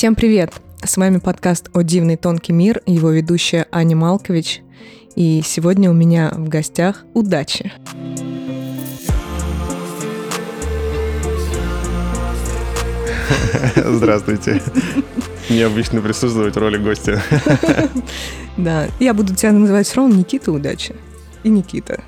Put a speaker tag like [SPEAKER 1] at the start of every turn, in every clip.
[SPEAKER 1] Всем привет! С вами подкаст «О дивный тонкий мир» и его ведущая Аня Малкович. И сегодня у меня в гостях удачи.
[SPEAKER 2] Здравствуйте. Необычно присутствовать в роли гостя.
[SPEAKER 1] Да, я буду тебя называть все равно Никита Удачи. И Никита.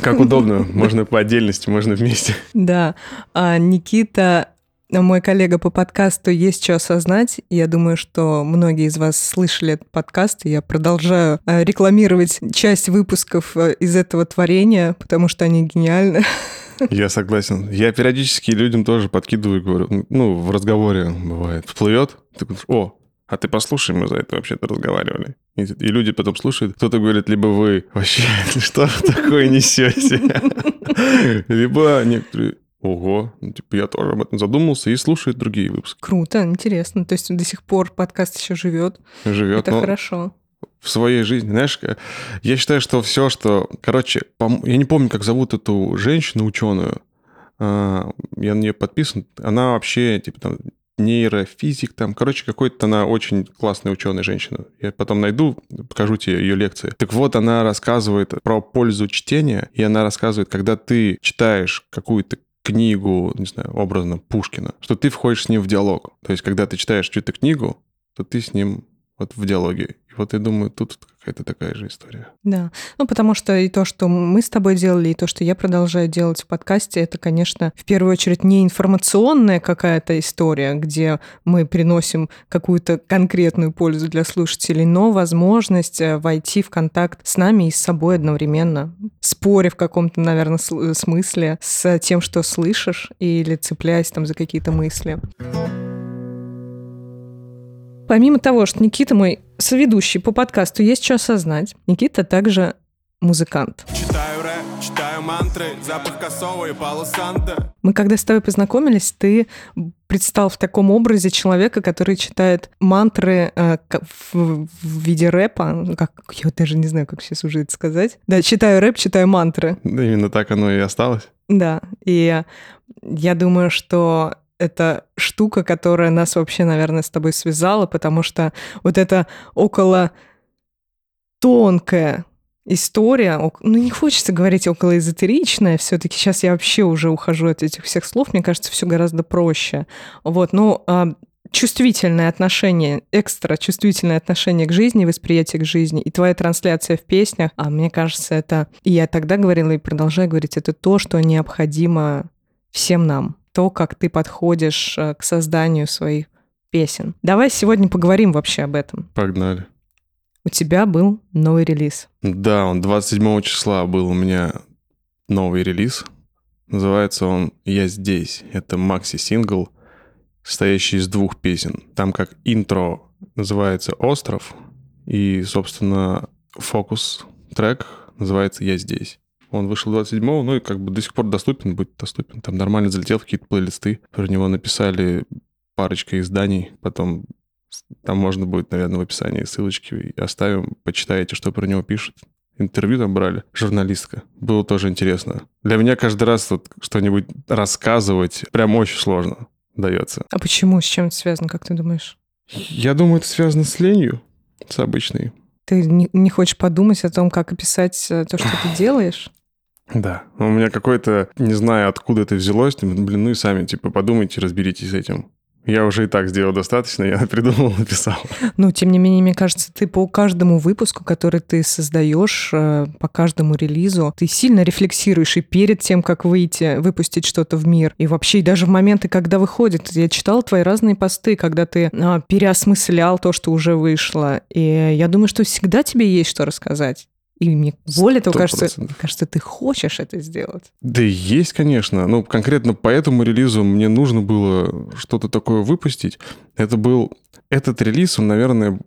[SPEAKER 2] Как удобно. Можно по отдельности, можно вместе.
[SPEAKER 1] Да. А Никита мой коллега по подкасту «Есть что осознать». Я думаю, что многие из вас слышали этот подкаст, и я продолжаю э, рекламировать часть выпусков э, из этого творения, потому что они гениальны.
[SPEAKER 2] Я согласен. Я периодически людям тоже подкидываю, говорю, ну, в разговоре бывает, всплывет, ты говоришь, о, а ты послушай, мы за это вообще-то разговаривали. И, и люди потом слушают. Кто-то говорит, либо вы вообще, что такое несете? Либо некоторые, Ого, ну, типа я тоже об этом задумался и слушает другие выпуски.
[SPEAKER 1] Круто, интересно. То есть до сих пор подкаст еще живет.
[SPEAKER 2] Живет.
[SPEAKER 1] Это хорошо.
[SPEAKER 2] В своей жизни, знаешь, я считаю, что все, что, короче, я не помню, как зовут эту женщину ученую, а, я на нее подписан, она вообще типа там нейрофизик, там, короче, какой-то она очень классная ученая женщина. Я потом найду, покажу тебе ее лекции. Так вот, она рассказывает про пользу чтения, и она рассказывает, когда ты читаешь какую-то книгу, не знаю, образно Пушкина, что ты входишь с ним в диалог. То есть, когда ты читаешь чью-то книгу, то ты с ним вот в диалоге. И вот я думаю, тут какая-то такая же история.
[SPEAKER 1] Да. Ну, потому что и то, что мы с тобой делали, и то, что я продолжаю делать в подкасте, это, конечно, в первую очередь не информационная какая-то история, где мы приносим какую-то конкретную пользу для слушателей, но возможность э, войти в контакт с нами и с собой одновременно, споря в каком-то, наверное, смысле с тем, что слышишь, или цепляясь там за какие-то мысли. Помимо того, что Никита мой соведущий по подкасту «Есть что осознать», Никита также музыкант. Читаю рэп, читаю мантры, запах косого и полусанта. Мы когда с тобой познакомились, ты предстал в таком образе человека, который читает мантры э, в, в виде рэпа. Ну, как, я даже не знаю, как сейчас уже это сказать. Да, читаю рэп, читаю мантры.
[SPEAKER 2] Да, именно так оно и осталось.
[SPEAKER 1] Да, и я думаю, что это штука, которая нас вообще, наверное, с тобой связала, потому что вот это около тонкая история, ну не хочется говорить около эзотеричная, все-таки сейчас я вообще уже ухожу от этих всех слов, мне кажется, все гораздо проще. Вот, ну а, чувствительное отношение, экстра чувствительное отношение к жизни, восприятие к жизни и твоя трансляция в песнях, а мне кажется, это, и я тогда говорила и продолжаю говорить, это то, что необходимо всем нам то, как ты подходишь э, к созданию своих песен. Давай сегодня поговорим вообще об этом.
[SPEAKER 2] Погнали.
[SPEAKER 1] У тебя был новый релиз.
[SPEAKER 2] Да, он 27 числа был у меня новый релиз. Называется он «Я здесь». Это макси-сингл, состоящий из двух песен. Там как интро называется «Остров», и, собственно, фокус-трек называется «Я здесь». Он вышел 27-го, ну и как бы до сих пор доступен, будет доступен. Там нормально залетел в какие-то плейлисты. Про него написали парочка изданий. Потом там можно будет, наверное, в описании ссылочки оставим. Почитаете, что про него пишут. Интервью там брали, журналистка. Было тоже интересно. Для меня каждый раз вот что-нибудь рассказывать прям очень сложно дается.
[SPEAKER 1] А почему? С чем это связано, как ты думаешь?
[SPEAKER 2] Я думаю, это связано с ленью, с обычной.
[SPEAKER 1] Ты не, не хочешь подумать о том, как описать э, то, что ты делаешь?
[SPEAKER 2] Да, у меня какой-то, не знаю, откуда это взялось, блин, ну и сами, типа, подумайте, разберитесь с этим. Я уже и так сделал достаточно, я придумал, написал.
[SPEAKER 1] Ну, тем не менее, мне кажется, ты по каждому выпуску, который ты создаешь, э, по каждому релизу, ты сильно рефлексируешь и перед тем, как выйти, выпустить что-то в мир. И вообще, и даже в моменты, когда выходит. Я читала твои разные посты, когда ты а, переосмыслял то, что уже вышло. И я думаю, что всегда тебе есть что рассказать. И мне более того, кажется, кажется, ты хочешь это сделать.
[SPEAKER 2] Да есть, конечно. Ну, конкретно по этому релизу мне нужно было что-то такое выпустить. Это был... Этот релиз, он, наверное...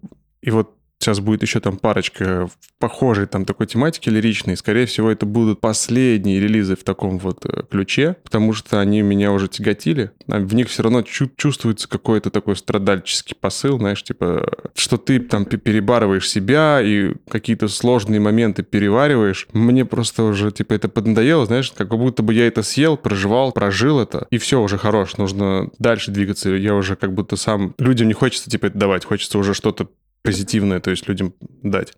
[SPEAKER 2] И вот сейчас будет еще там парочка похожей там такой тематики лиричной. Скорее всего, это будут последние релизы в таком вот э, ключе, потому что они меня уже тяготили. А в них все равно чувствуется какой-то такой страдальческий посыл, знаешь, типа, что ты там перебарываешь себя и какие-то сложные моменты перевариваешь. Мне просто уже, типа, это поднадоело, знаешь, как будто бы я это съел, проживал, прожил это, и все, уже хорош, нужно дальше двигаться. Я уже как будто сам... Людям не хочется, типа, это давать, хочется уже что-то позитивное, то есть людям дать.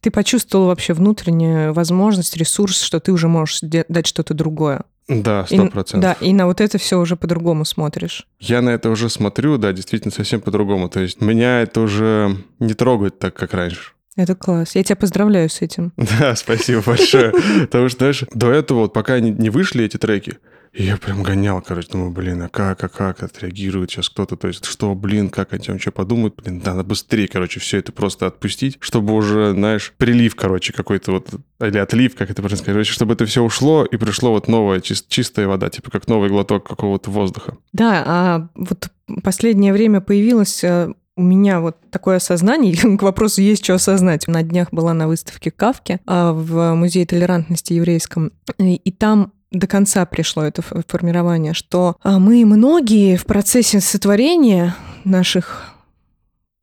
[SPEAKER 1] Ты почувствовал вообще внутреннюю возможность, ресурс, что ты уже можешь дать что-то другое.
[SPEAKER 2] Да, сто процентов.
[SPEAKER 1] Да, и на вот это все уже по-другому смотришь.
[SPEAKER 2] Я на это уже смотрю, да, действительно совсем по-другому. То есть меня это уже не трогает так, как раньше.
[SPEAKER 1] Это класс. Я тебя поздравляю с этим.
[SPEAKER 2] Да, спасибо большое. Потому что, знаешь, до этого, вот пока не вышли эти треки, и я прям гонял, короче, думаю, блин, а как, а как отреагирует сейчас кто-то, то есть что, блин, как они там что подумают, блин, надо быстрее, короче, все это просто отпустить, чтобы уже, знаешь, прилив, короче, какой-то вот, или отлив, как это правильно сказать, короче, чтобы это все ушло и пришло вот новая чис- чистая вода, типа как новый глоток какого-то воздуха.
[SPEAKER 1] Да, а вот последнее время появилось э, у меня вот такое осознание, к вопросу есть что осознать. На днях была на выставке Кавки а, в Музее толерантности еврейском, и там до конца пришло это формирование, что а, мы многие в процессе сотворения наших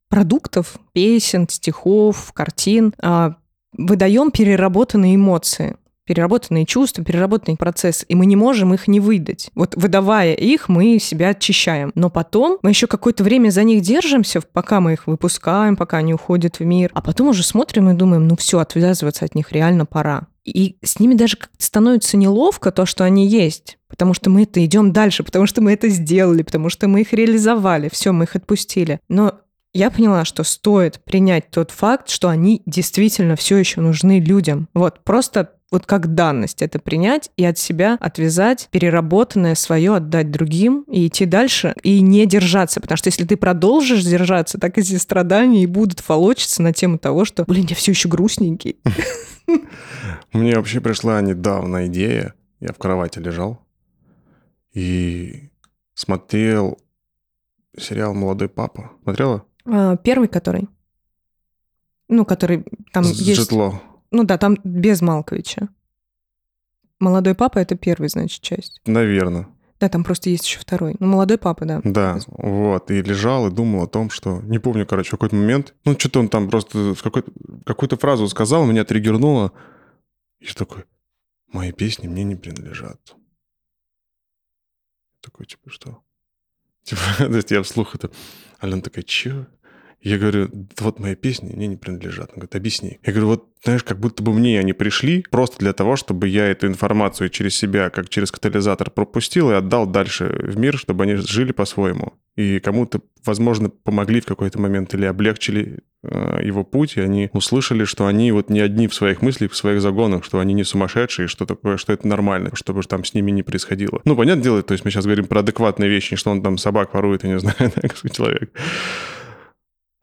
[SPEAKER 1] продуктов, песен, стихов, картин а, выдаем переработанные эмоции переработанные чувства, переработанный процесс, и мы не можем их не выдать. Вот выдавая их, мы себя очищаем. Но потом мы еще какое-то время за них держимся, пока мы их выпускаем, пока они уходят в мир, а потом уже смотрим и думаем, ну все, отвязываться от них реально пора. И с ними даже как-то становится неловко то, что они есть, потому что мы это идем дальше, потому что мы это сделали, потому что мы их реализовали, все, мы их отпустили. Но я поняла, что стоит принять тот факт, что они действительно все еще нужны людям. Вот просто вот как данность это принять и от себя отвязать переработанное свое, отдать другим и идти дальше и не держаться. Потому что если ты продолжишь держаться, так эти страдания и будут волочиться на тему того, что, блин, я все еще грустненький.
[SPEAKER 2] Мне вообще пришла недавно идея. Я в кровати лежал и смотрел сериал «Молодой папа». Смотрела?
[SPEAKER 1] А, первый который? Ну, который там
[SPEAKER 2] С
[SPEAKER 1] есть...
[SPEAKER 2] Житло.
[SPEAKER 1] Ну да, там без Малковича. «Молодой папа» — это первый, значит, часть.
[SPEAKER 2] Наверное.
[SPEAKER 1] Да, там просто есть еще второй. Ну, молодой папа, да.
[SPEAKER 2] Да, вот. И лежал и думал о том, что... Не помню, короче, в какой-то момент... Ну, что-то он там просто какой-то, какую-то фразу сказал, меня триггернуло. И я такой, мои песни мне не принадлежат. Такой, типа, что? Типа, то есть я вслух это... Алена такая, че? Я говорю, вот мои песни мне не принадлежат. Он говорит, объясни. Я говорю, вот знаешь, как будто бы мне они пришли просто для того, чтобы я эту информацию через себя, как через катализатор пропустил и отдал дальше в мир, чтобы они жили по-своему. И кому-то, возможно, помогли в какой-то момент или облегчили э, его путь, и они услышали, что они вот не одни в своих мыслях, в своих загонах, что они не сумасшедшие, что такое, что это нормально, чтобы там с ними не происходило. Ну, понятное дело, то есть мы сейчас говорим про адекватные вещи, что он там собак ворует, я не знаю, человек.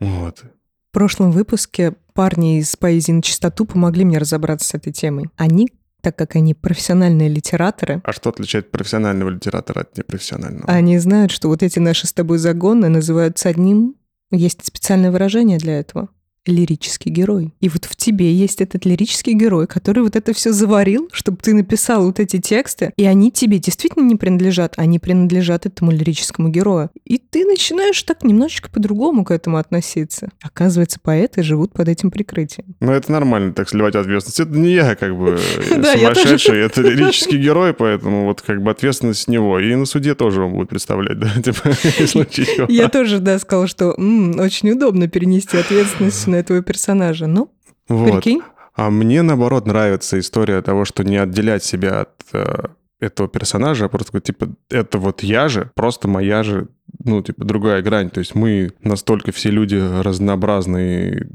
[SPEAKER 2] Вот.
[SPEAKER 1] В прошлом выпуске парни из поэзии на чистоту помогли мне разобраться с этой темой. Они так как они профессиональные литераторы.
[SPEAKER 2] А что отличает профессионального литератора от непрофессионального?
[SPEAKER 1] Они знают, что вот эти наши с тобой загоны называются одним. Есть специальное выражение для этого лирический герой. И вот в тебе есть этот лирический герой, который вот это все заварил, чтобы ты написал вот эти тексты, и они тебе действительно не принадлежат, они принадлежат этому лирическому герою. И ты начинаешь так немножечко по-другому к этому относиться. Оказывается, поэты живут под этим прикрытием.
[SPEAKER 2] Ну, это нормально, так сливать ответственность. Это не я, как бы, сумасшедший, это лирический герой, поэтому вот как бы ответственность с него. И на суде тоже он будет представлять, да, типа,
[SPEAKER 1] Я тоже, да, сказал, что очень удобно перенести ответственность на этого персонажа. Ну, вот. прикинь.
[SPEAKER 2] А мне, наоборот, нравится история того, что не отделять себя от э, этого персонажа, а просто типа, это вот я же, просто моя же, ну, типа, другая грань. То есть мы настолько все люди разнообразные,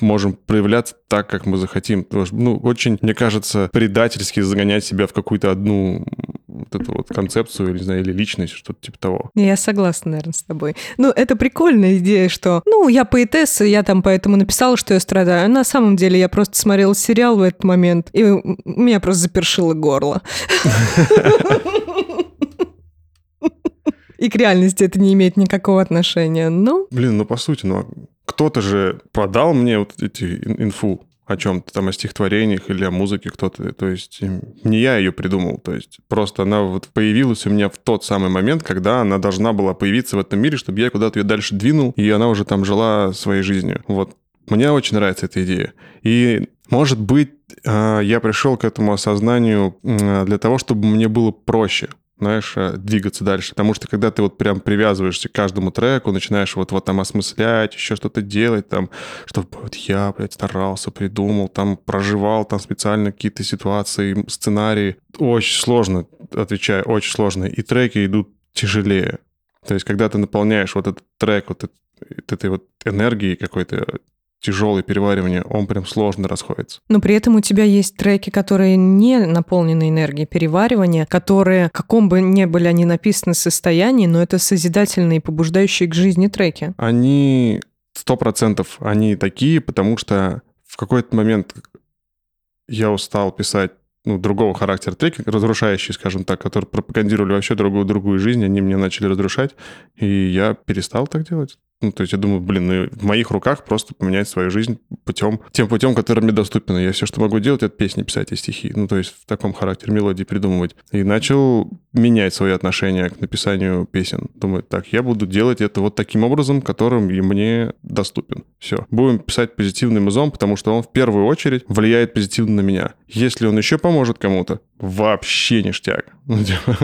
[SPEAKER 2] можем проявляться так, как мы захотим. Ну, очень, мне кажется, предательски загонять себя в какую-то одну вот эту вот концепцию, или, не знаю, или личность, что-то типа того.
[SPEAKER 1] Я согласна, наверное, с тобой. Ну, это прикольная идея, что, ну, я поэтесса, я там поэтому написала, что я страдаю. На самом деле я просто смотрела сериал в этот момент, и меня просто запершило горло. И к реальности это не имеет никакого отношения. Ну,
[SPEAKER 2] Блин, ну по сути, ну а кто-то же продал мне вот эти ин- инфу о чем-то там, о стихотворениях или о музыке кто-то. То есть не я ее придумал. То есть просто она вот появилась у меня в тот самый момент, когда она должна была появиться в этом мире, чтобы я куда-то ее дальше двинул, и она уже там жила своей жизнью. Вот. Мне очень нравится эта идея. И, может быть, а, я пришел к этому осознанию для того, чтобы мне было проще знаешь, э, двигаться дальше. Потому что когда ты вот прям привязываешься к каждому треку, начинаешь вот, вот там осмыслять, еще что-то делать, там, чтобы вот я, блядь, старался, придумал, там, проживал там специально какие-то ситуации, сценарии. Очень сложно, отвечаю, очень сложно. И треки идут тяжелее. То есть, когда ты наполняешь вот этот трек вот эт- этой вот энергией какой-то тяжелое переваривание, он прям сложно расходится.
[SPEAKER 1] но при этом у тебя есть треки, которые не наполнены энергией переваривания, которые, каком бы ни были они написаны состоянии, но это созидательные, побуждающие к жизни треки.
[SPEAKER 2] Они сто процентов они такие, потому что в какой-то момент я устал писать ну, другого характера треки, разрушающие, скажем так, которые пропагандировали вообще другую другую жизнь, они мне начали разрушать, и я перестал так делать. Ну, то есть я думаю, блин, ну, в моих руках просто поменять свою жизнь путем, тем путем, который мне доступен. Я все, что могу делать, это песни писать и стихи. Ну, то есть в таком характере мелодии придумывать. И начал менять свои отношения к написанию песен. Думаю, так, я буду делать это вот таким образом, которым и мне доступен. Все. Будем писать позитивным изом, потому что он в первую очередь влияет позитивно на меня. Если он еще поможет кому-то, вообще ништяк. Ну, типа,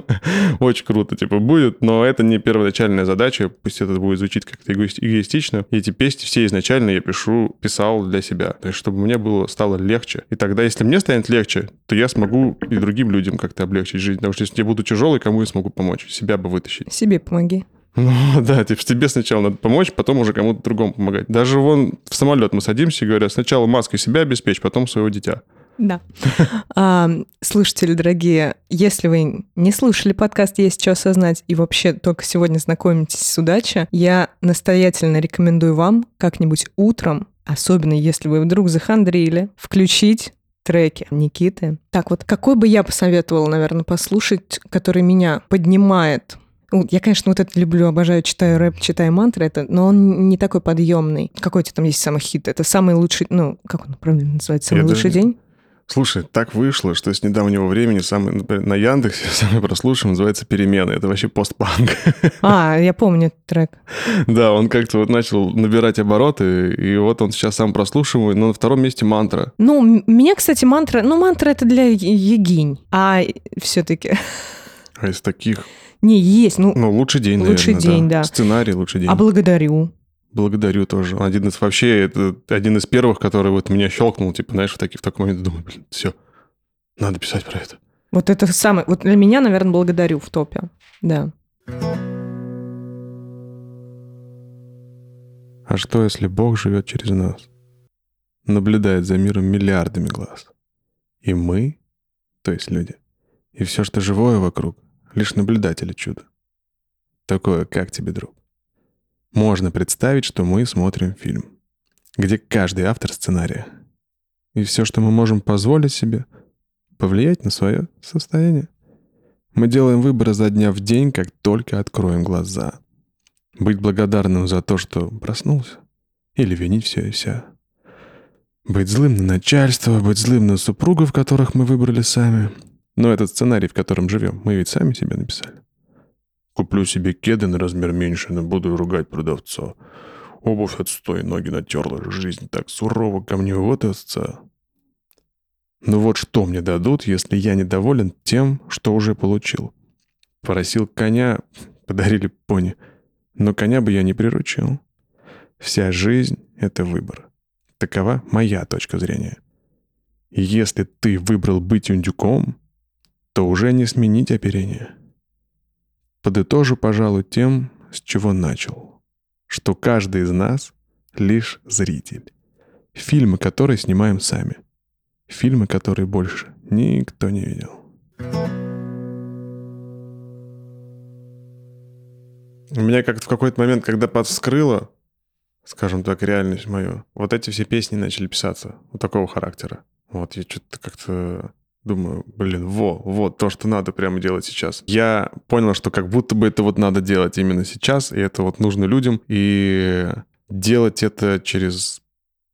[SPEAKER 2] Очень круто, типа, будет, но это не первоначальная задача, пусть это будет звучить как-то эгоист- эгоистично. Эти песни все изначально я пишу, писал для себя, то есть чтобы мне было, стало легче. И тогда, если мне станет легче, то я смогу и другим людям как-то облегчить жизнь, потому что если я буду тяжелый, кому я смогу помочь? Себя бы вытащить.
[SPEAKER 1] Себе помоги.
[SPEAKER 2] Ну да, типа тебе сначала надо помочь, потом уже кому-то другому помогать. Даже вон в самолет мы садимся и говорят, сначала маской себя обеспечь, потом своего дитя.
[SPEAKER 1] Да. А, слушатели дорогие, если вы не слушали подкаст «Есть что осознать» и вообще только сегодня знакомитесь с «Удача», я настоятельно рекомендую вам как-нибудь утром, особенно если вы вдруг захандрили, включить треки Никиты. Так вот, какой бы я посоветовала, наверное, послушать, который меня поднимает Я, конечно, вот это люблю, обожаю, читаю рэп, читаю мантры, это, но он не такой подъемный. Какой у тебя там есть самый хит? Это самый лучший, ну, как он правильно называется? Самый
[SPEAKER 2] Я
[SPEAKER 1] лучший
[SPEAKER 2] даже-
[SPEAKER 1] день?
[SPEAKER 2] Слушай, так вышло, что с недавнего времени самый, например, на Яндексе самый прослушиваемый называется «Перемены». Это вообще постпанк.
[SPEAKER 1] А, я помню этот трек.
[SPEAKER 2] да, он как-то вот начал набирать обороты, и вот он сейчас сам прослушиваемый, но на втором месте мантра.
[SPEAKER 1] Ну, меня, кстати, мантра... Ну, мантра это для егинь. А все-таки...
[SPEAKER 2] А из таких,
[SPEAKER 1] Не, есть. Ну,
[SPEAKER 2] ну, «Лучший день»,
[SPEAKER 1] «Лучший
[SPEAKER 2] наверное,
[SPEAKER 1] день», да.
[SPEAKER 2] Сценарий «Лучший день».
[SPEAKER 1] а благодарю.
[SPEAKER 2] Благодарю тоже. Один из вообще, это один из первых, который вот меня щелкнул, типа, знаешь, в, таки, в такой момент думаю, блин, все, надо писать про это.
[SPEAKER 1] Вот это самое... Вот для меня, наверное, благодарю в топе. Да.
[SPEAKER 2] А что, если Бог живет через нас? Наблюдает за миром миллиардами глаз. И мы, то есть люди, и все, что живое вокруг, лишь наблюдатели чуда. Такое, как тебе, друг? Можно представить, что мы смотрим фильм, где каждый автор сценария. И все, что мы можем позволить себе, повлиять на свое состояние. Мы делаем выбор за дня в день, как только откроем глаза. Быть благодарным за то, что проснулся. Или винить все и вся. Быть злым на начальство, быть злым на супругов, которых мы выбрали сами. Но этот сценарий, в котором живем, мы ведь сами себе написали. Куплю себе кеды на размер меньше, но буду ругать продавца. Обувь отстой, ноги натерла, жизнь так сурова ко мне, вот отца. Ну вот что мне дадут, если я недоволен тем, что уже получил? Просил коня, подарили пони. Но коня бы я не приручил. Вся жизнь — это выбор. Такова моя точка зрения. Если ты выбрал быть индюком, то уже не сменить оперение. Подытожу, пожалуй, тем, с чего начал. Что каждый из нас — лишь зритель. Фильмы, которые снимаем сами. Фильмы, которые больше никто не видел. У меня как-то в какой-то момент, когда подскрыло, скажем так, реальность мою, вот эти все песни начали писаться вот такого характера. Вот я что-то как-то Думаю, блин, во, вот то, что надо прямо делать сейчас. Я понял, что как будто бы это вот надо делать именно сейчас, и это вот нужно людям, и делать это через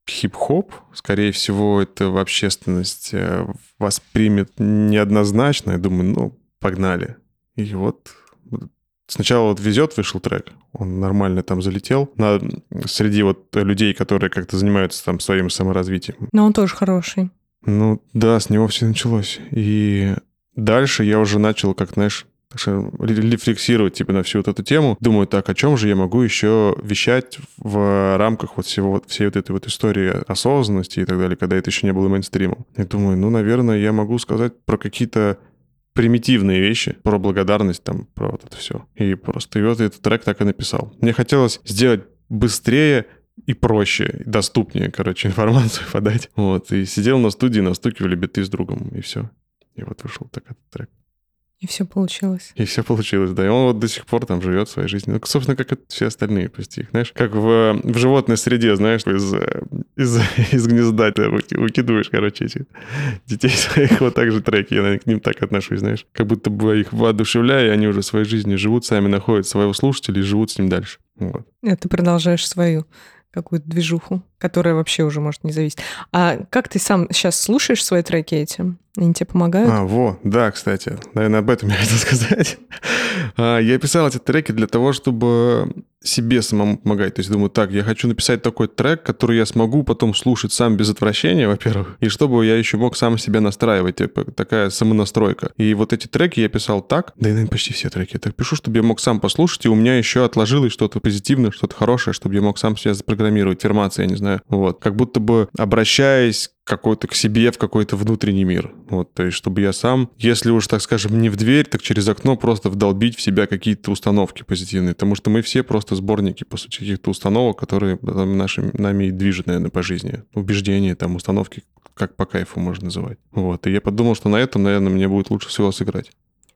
[SPEAKER 2] хип-хоп, скорее всего, это в общественность э, воспримет неоднозначно. Я думаю, ну, погнали. И вот Сначала вот «Везет» вышел трек, он нормально там залетел на, среди вот людей, которые как-то занимаются там своим саморазвитием.
[SPEAKER 1] Но он тоже хороший.
[SPEAKER 2] Ну да, с него все началось. И дальше я уже начал, как, знаешь, рефлексировать типа на всю вот эту тему. Думаю, так, о чем же я могу еще вещать в рамках вот всего, всей вот этой вот истории осознанности и так далее, когда это еще не было мейнстримом. Я думаю, ну, наверное, я могу сказать про какие-то примитивные вещи, про благодарность, там, про вот это все. И просто и вот этот трек так и написал. Мне хотелось сделать быстрее и проще, и доступнее, короче, информацию подать. Вот, и сидел на студии, настукивали биты с другом, и все. И вот вышел так этот трек.
[SPEAKER 1] И все получилось.
[SPEAKER 2] И все получилось, да. И он вот до сих пор там живет своей жизнью. Ну, собственно, как и все остальные почти. Знаешь, как в, в животной среде, знаешь, из, из, из гнезда ты выкидываешь, короче, эти детей своих. Вот так же треки. Я к ним так отношусь, знаешь. Как будто бы их воодушевляю, и они уже своей жизнью живут, сами находят своего слушателя и живут с ним дальше. Вот.
[SPEAKER 1] И ты продолжаешь свою какую-то движуху, которая вообще уже может не зависеть. А как ты сам сейчас слушаешь свои треки эти? Они тебе помогают?
[SPEAKER 2] А, во, да, кстати. Наверное, об этом я хотел сказать. А, я писал эти треки для того, чтобы себе самому помогать. То есть думаю, так, я хочу написать такой трек, который я смогу потом слушать сам без отвращения, во-первых, и чтобы я еще мог сам себя настраивать, типа такая самонастройка. И вот эти треки я писал так, да и, наверное, почти все треки я так пишу, чтобы я мог сам послушать, и у меня еще отложилось что-то позитивное, что-то хорошее, чтобы я мог сам себя запрограммировать, фирмация, я не знаю. Вот. Как будто бы обращаясь какой-то к себе в какой-то внутренний мир. Вот, то есть, чтобы я сам, если уж, так скажем, не в дверь, так через окно просто вдолбить в себя какие-то установки позитивные. Потому что мы все просто сборники, по сути, каких-то установок, которые там, нашими, нами и движут, наверное, по жизни. Убеждения, там, установки, как по кайфу можно называть. Вот, и я подумал, что на этом, наверное, мне будет лучше всего сыграть.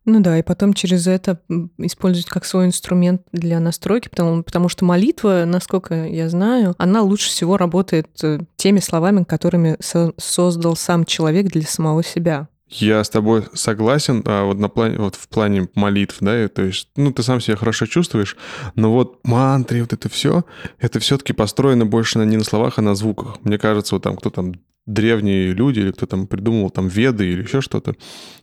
[SPEAKER 1] Ну да, и потом через это использовать как свой инструмент для настройки, потому, потому что молитва, насколько я знаю, она лучше всего работает э, теми словами, которыми со создал сам человек для самого себя.
[SPEAKER 2] Я с тобой согласен, а вот на плане, вот в плане молитв, да, то есть, ну, ты сам себя хорошо чувствуешь, но вот мантри, вот это все, это все-таки построено больше не на словах, а на звуках. Мне кажется, вот там кто там древние люди или кто там придумал там веды или еще что-то,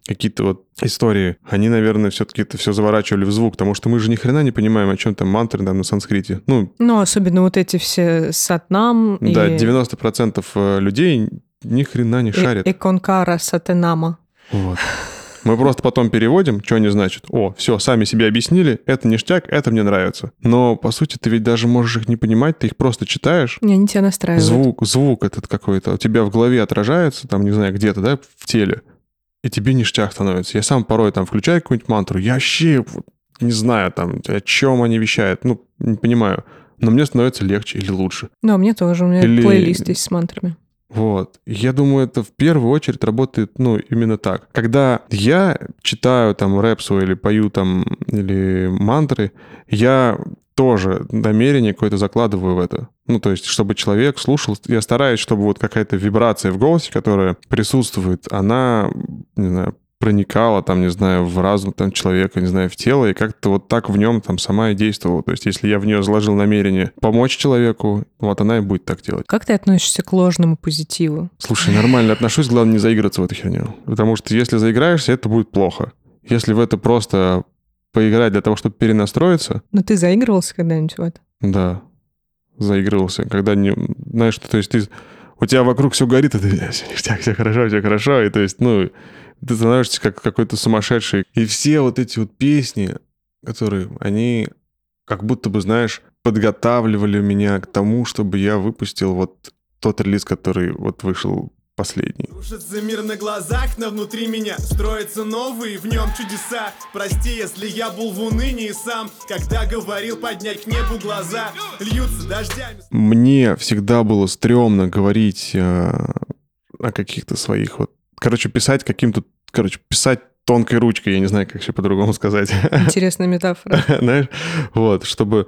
[SPEAKER 2] какие-то вот истории, они, наверное, все-таки это все заворачивали в звук, потому что мы же ни хрена не понимаем, о чем там мантры там на санскрите. Ну,
[SPEAKER 1] ну особенно вот эти все сатнам.
[SPEAKER 2] Да, и... 90% э, людей ни хрена не шарят.
[SPEAKER 1] И, конкара сатенама.
[SPEAKER 2] Вот. Мы просто потом переводим, что они значат. О, все, сами себе объяснили, это ништяк, это мне нравится. Но, по сути, ты ведь даже можешь их не понимать, ты их просто читаешь.
[SPEAKER 1] Не, они тебя настраивают.
[SPEAKER 2] Звук, звук этот какой-то у тебя в голове отражается, там, не знаю, где-то, да, в теле. И тебе ништяк становится. Я сам порой там включаю какую-нибудь мантру, я вообще не знаю там, о чем они вещают, ну, не понимаю. Но мне становится легче или лучше.
[SPEAKER 1] Да, мне тоже. У меня или... плейлист есть с мантрами.
[SPEAKER 2] Вот. Я думаю, это в первую очередь работает, ну, именно так. Когда я читаю там рэпсу или пою там, или мантры, я тоже намерение какое-то закладываю в это. Ну, то есть, чтобы человек слушал, я стараюсь, чтобы вот какая-то вибрация в голосе, которая присутствует, она, не знаю, проникала, там, не знаю, в разум там, человека, не знаю, в тело, и как-то вот так в нем там сама и действовала. То есть, если я в нее заложил намерение помочь человеку, вот она и будет так делать.
[SPEAKER 1] Как ты относишься к ложному позитиву?
[SPEAKER 2] Слушай, нормально отношусь, главное не заиграться в эту херню. Потому что если заиграешься, это будет плохо. Если в это просто поиграть для того, чтобы перенастроиться...
[SPEAKER 1] Но ты заигрывался когда-нибудь в это?
[SPEAKER 2] Да, заигрывался. Когда не... Знаешь, то есть ты... У тебя вокруг все горит, и ты... Все, все хорошо, все хорошо. И то есть, ну, ты становишься как какой-то сумасшедший. И все вот эти вот песни, которые, они как будто бы, знаешь, подготавливали меня к тому, чтобы я выпустил вот тот релиз, который вот вышел последний. Рушится мир на глазах, но внутри меня строятся новые, в нем чудеса. Прости, если я был в унынии сам, когда говорил поднять к небу глаза, льются дождями. Мне всегда было стрёмно говорить э, о каких-то своих вот короче, писать каким-то, короче, писать тонкой ручкой, я не знаю, как еще по-другому сказать.
[SPEAKER 1] Интересная метафора.
[SPEAKER 2] Знаешь, вот, чтобы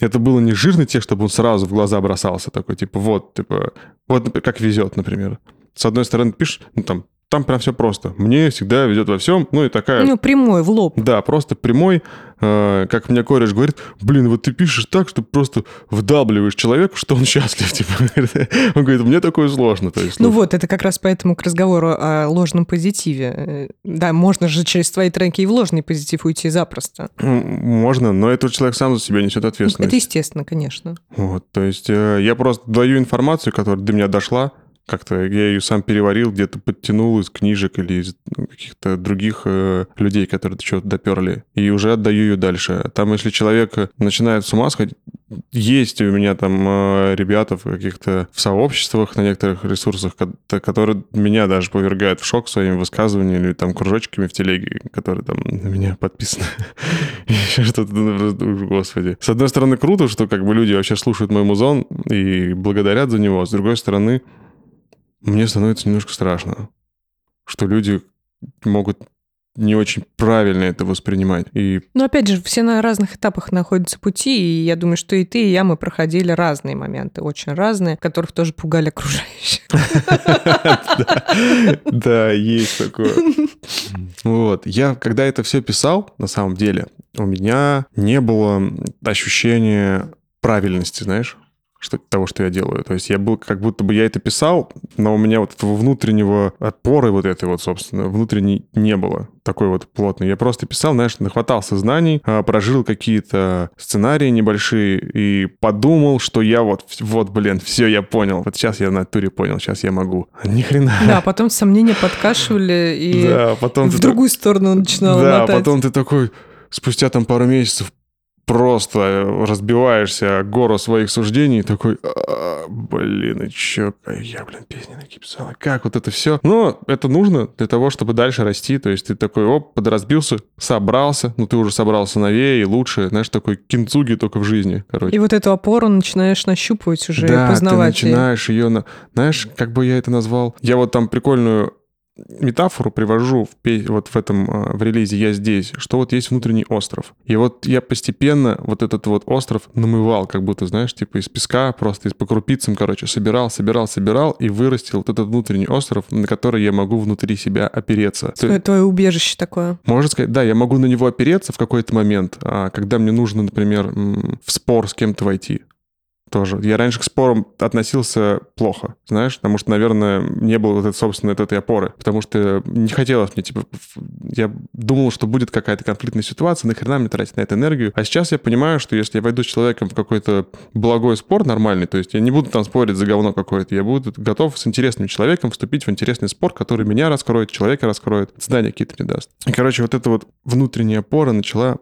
[SPEAKER 2] это было не жирный текст, чтобы он сразу в глаза бросался, такой, типа, вот, типа, вот, как везет, например. С одной стороны, пишешь, ну, там, там прям все просто. Мне всегда везет во всем, ну и такая...
[SPEAKER 1] Ну, прямой, в лоб.
[SPEAKER 2] Да, просто прямой, э, как мне кореш говорит, блин, вот ты пишешь так, что просто вдавливаешь человеку, что он счастлив. Типа. Он говорит, мне такое сложно. То есть,
[SPEAKER 1] ну, ну вот, это как раз поэтому к разговору о ложном позитиве. Э, да, можно же через твои треки и в ложный позитив уйти запросто.
[SPEAKER 2] Можно, но этот человек сам за себя несет ответственность.
[SPEAKER 1] Это естественно, конечно.
[SPEAKER 2] Вот, то есть э, я просто даю информацию, которая до меня дошла, как-то я ее сам переварил, где-то подтянул из книжек или из ну, каких-то других э, людей, которые что-то доперли, и уже отдаю ее дальше. Там, если человек начинает с ума сходить, есть у меня там э, ребята в каких-то в сообществах на некоторых ресурсах, которые меня даже повергают в шок своими высказываниями или там кружочками в телеге, которые там на меня подписаны. Еще что-то, ну, господи. С одной стороны, круто, что как бы люди вообще слушают мой музон и благодарят за него, а с другой стороны, мне становится немножко страшно, что люди могут не очень правильно это воспринимать. И...
[SPEAKER 1] Но опять же, все на разных этапах находятся пути, и я думаю, что и ты, и я, мы проходили разные моменты, очень разные, которых тоже пугали окружающих.
[SPEAKER 2] Да, есть такое. Вот. Я, когда это все писал, на самом деле, у меня не было ощущения правильности, знаешь? Что, того, что я делаю. То есть я был, как будто бы я это писал, но у меня вот этого внутреннего отпора вот этой вот, собственно, внутренней не было такой вот плотный. Я просто писал, знаешь, нахватался знаний, а, прожил какие-то сценарии небольшие и подумал, что я вот, вот, блин, все, я понял. Вот сейчас я на туре понял, сейчас я могу. Ни хрена.
[SPEAKER 1] Да, потом сомнения подкашивали и да, потом в другую так... сторону начинал Да,
[SPEAKER 2] мотать. потом ты такой спустя там пару месяцев просто разбиваешься гору своих суждений, такой, а, блин, и чё, я, блин, песни написал, как вот это все. Но это нужно для того, чтобы дальше расти, то есть ты такой, оп, подразбился, собрался, ну ты уже собрался новее и лучше, знаешь, такой кинцуги только в жизни, короче.
[SPEAKER 1] И вот эту опору начинаешь нащупывать уже, да, познавать.
[SPEAKER 2] ты начинаешь ее, на... знаешь, как бы я это назвал? Я вот там прикольную метафору привожу в, вот в этом, а, в релизе «Я здесь», что вот есть внутренний остров. И вот я постепенно вот этот вот остров намывал, как будто, знаешь, типа из песка, просто из по крупицам, короче, собирал, собирал, собирал и вырастил вот этот внутренний остров, на который я могу внутри себя опереться.
[SPEAKER 1] Твое, твое убежище такое.
[SPEAKER 2] Можно сказать, да, я могу на него опереться в какой-то момент, а когда мне нужно, например, в спор с кем-то войти тоже. Я раньше к спорам относился плохо, знаешь, потому что, наверное, не было вот этой, собственно, этой опоры, потому что не хотелось мне, типа, я думал, что будет какая-то конфликтная ситуация, нахрена мне тратить на это энергию. А сейчас я понимаю, что если я войду с человеком в какой-то благой спор нормальный, то есть я не буду там спорить за говно какое-то, я буду готов с интересным человеком вступить в интересный спор, который меня раскроет, человека раскроет, знания какие-то мне даст. И, короче, вот эта вот внутренняя опора начала